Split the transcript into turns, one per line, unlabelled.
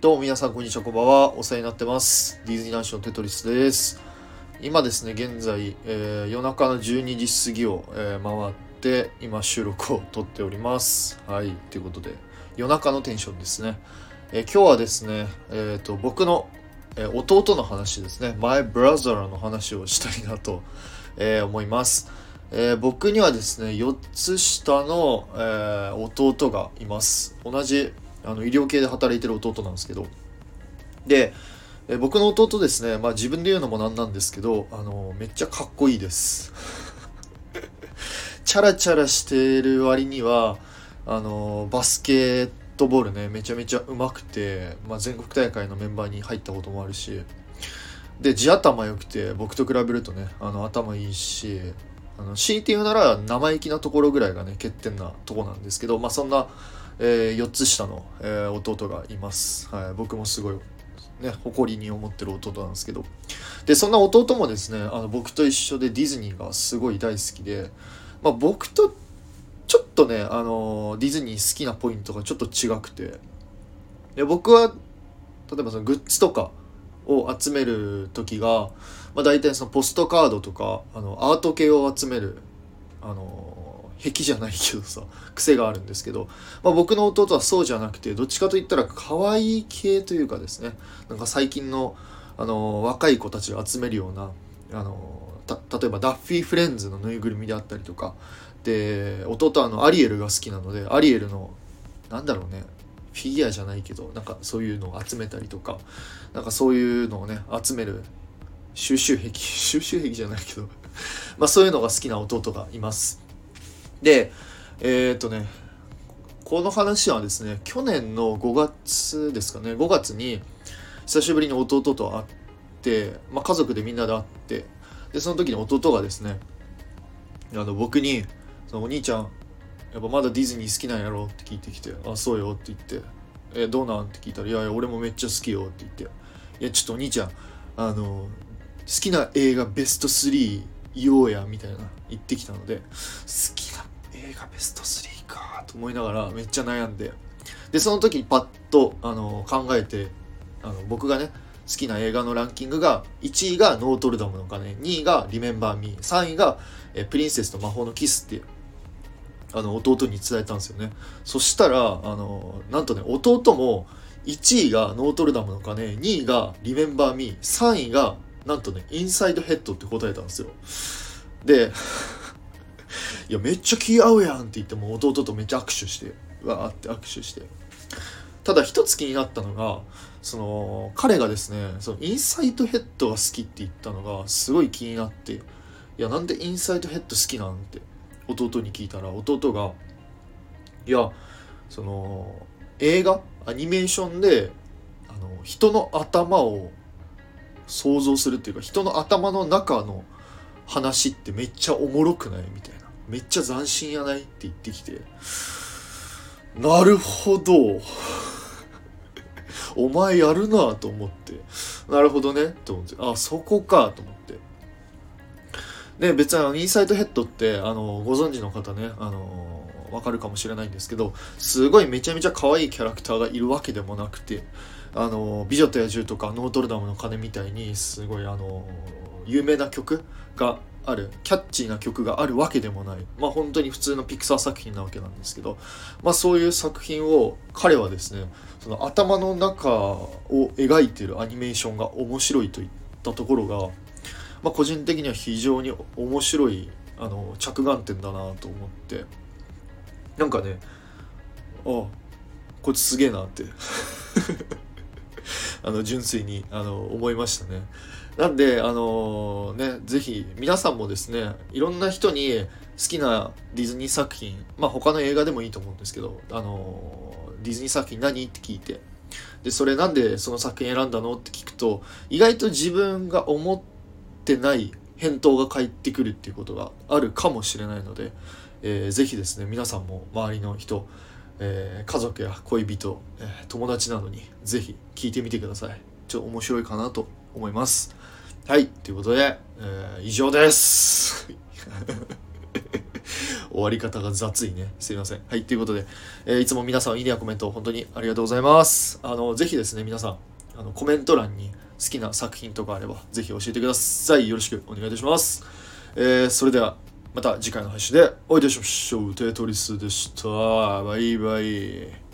どうも皆さんこんにちはこんばんはお世話になってます。ディズニーランションテトリスです。今ですね現在、えー、夜中の12時過ぎを、えー、回って今収録を撮っております。はいということで夜中のテンションですね、えー、今日はですねえっ、と僕の、え弟の話ですね。My brother の話をしたいなと、え思います。えー、僕にはですね4つ下の、えー、弟がいます。同じあの医療系で働いてる弟なんですけど。で、えー、僕の弟ですねまあ自分で言うのもなんなんですけどあのめっちゃかっこいいです。チャラチャラしてる割にはあのバスケットボールねめちゃめちゃうまくて、まあ、全国大会のメンバーに入ったこともあるしで地頭良くて僕と比べるとねあの頭いいしあの強いて言うなら生意気なところぐらいがね欠点なとこなんですけどまあそんな、えー、4つ下の、えー、弟がいます、はい、僕もすごいね誇りに思ってる弟なんですけど。でそんな弟もですねあの僕と一緒でディズニーがすごい大好きで、まあ、僕とちょっとねあのディズニー好きなポイントがちょっと違くて。で僕は例えばそのグッズとかを集める時がまあ、大体そのポストカードとかあのアート系を集めるあの壁じゃないけどさ癖があるんですけど、まあ、僕の弟はそうじゃなくてどっちかといったら可愛い系というかですね。なんか最近のあの若い子たちを集めるようなあの例えばダッフィーフレンズのぬいぐるみであったりとか。で弟はあのアリエルが好きなのでアリエルのなんだろうねフィギュアじゃないけどなんかそういうのを集めたりとか。なんかそういうのをね集める収集癖 収集癖じゃないけど。まあそういうのが好きな弟がいます。でえー、っとねこの話はですね去年の5月ですかね5月に久しぶりに弟と会って、まあ、家族でみんなで会ってでその時に弟がですねあの僕にその「お兄ちゃんやっぱまだディズニー好きなんやろ?」って聞いてきて「あそうよ」って言って「えどうなん?」って聞いたら「いやいや俺もめっちゃ好きよ」って言って「いやちょっとお兄ちゃんあの好きな映画ベスト3言おうやみたいな言ってきたので好きな映画ベスト3かと思いながらめっちゃ悩んで。でその時パッとあの考えてあの僕がね好きな映画のランキングが1位がノートルダムの鐘2位がリメンバーミー3位がえプリンセスと魔法のキスってあの弟に伝えたんですよね。そしたらあのなんとね弟も1位がノートルダムの鐘2位がリメンバーミー3位がなんとね、インサイドヘッドって答えたんですよ。で、いや、めっちゃ気合うやんって言っても弟とめっちゃ握手して、わーって握手して。ただ一つ気になったのが、その、彼がですね、そのインサイドヘッドが好きって言ったのがすごい気になって、いや、なんでインサイドヘッド好きなんて弟に聞いたら、弟が、いや、その、映画アニメーションで、あの、人の頭を想像するっていうか人の頭の中の話ってめっちゃおもろくないみたいな。めっちゃ斬新やないって言ってきて。なるほど。お前やるなと思って。なるほどね。と思って。あそこかと思って。で別にあのインサイドヘッドってあのご存知の方ねあのわかるかもしれないんですけどすごいめちゃめちゃ可愛いキャラクターがいるわけでもなくて。あの「美女と野獣」とか「ノートルダムの鐘」みたいにすごいあの有名な曲があるキャッチーな曲があるわけでもない。まあ本当に普通のピクサー作品なわけなんですけどまあそういう作品を彼はですねその頭の中を描いてるアニメーションが面白いといったところが、まあ、個人的には非常に面白いあの着眼点だなと思ってなんかねあこいつすげえなって。あの純粋にあの思いましたね。なんであのね是非皆さんもですねいろんな人に好きなディズニー作品まあ他の映画でもいいと思うんですけどあのディズニー作品何？って聞いて。でそれなんでその作品選んだの？って聞くと意外と自分が思ってない返答が返ってくるっていうことがあるかもしれないので、えー、ぜひですね皆さんも周りの人えー、家族や恋人、えー、友達などにぜひ聞いてみてください。ちょっと面白いかなと思います。はい、ということで、えー、以上です。終わり方が雑いね。すいません。はい、ということで、えーいつも皆さんいいねやコメント本当にありがとうございます。あの、ぜひですね、皆さん、あのコメント欄に好きな作品とかあれば、ぜひ教えてください。よろしくお願いいたします。えーそれでは、また次回の配信でお会いいたしましょう。テトリスでした。バイバイ。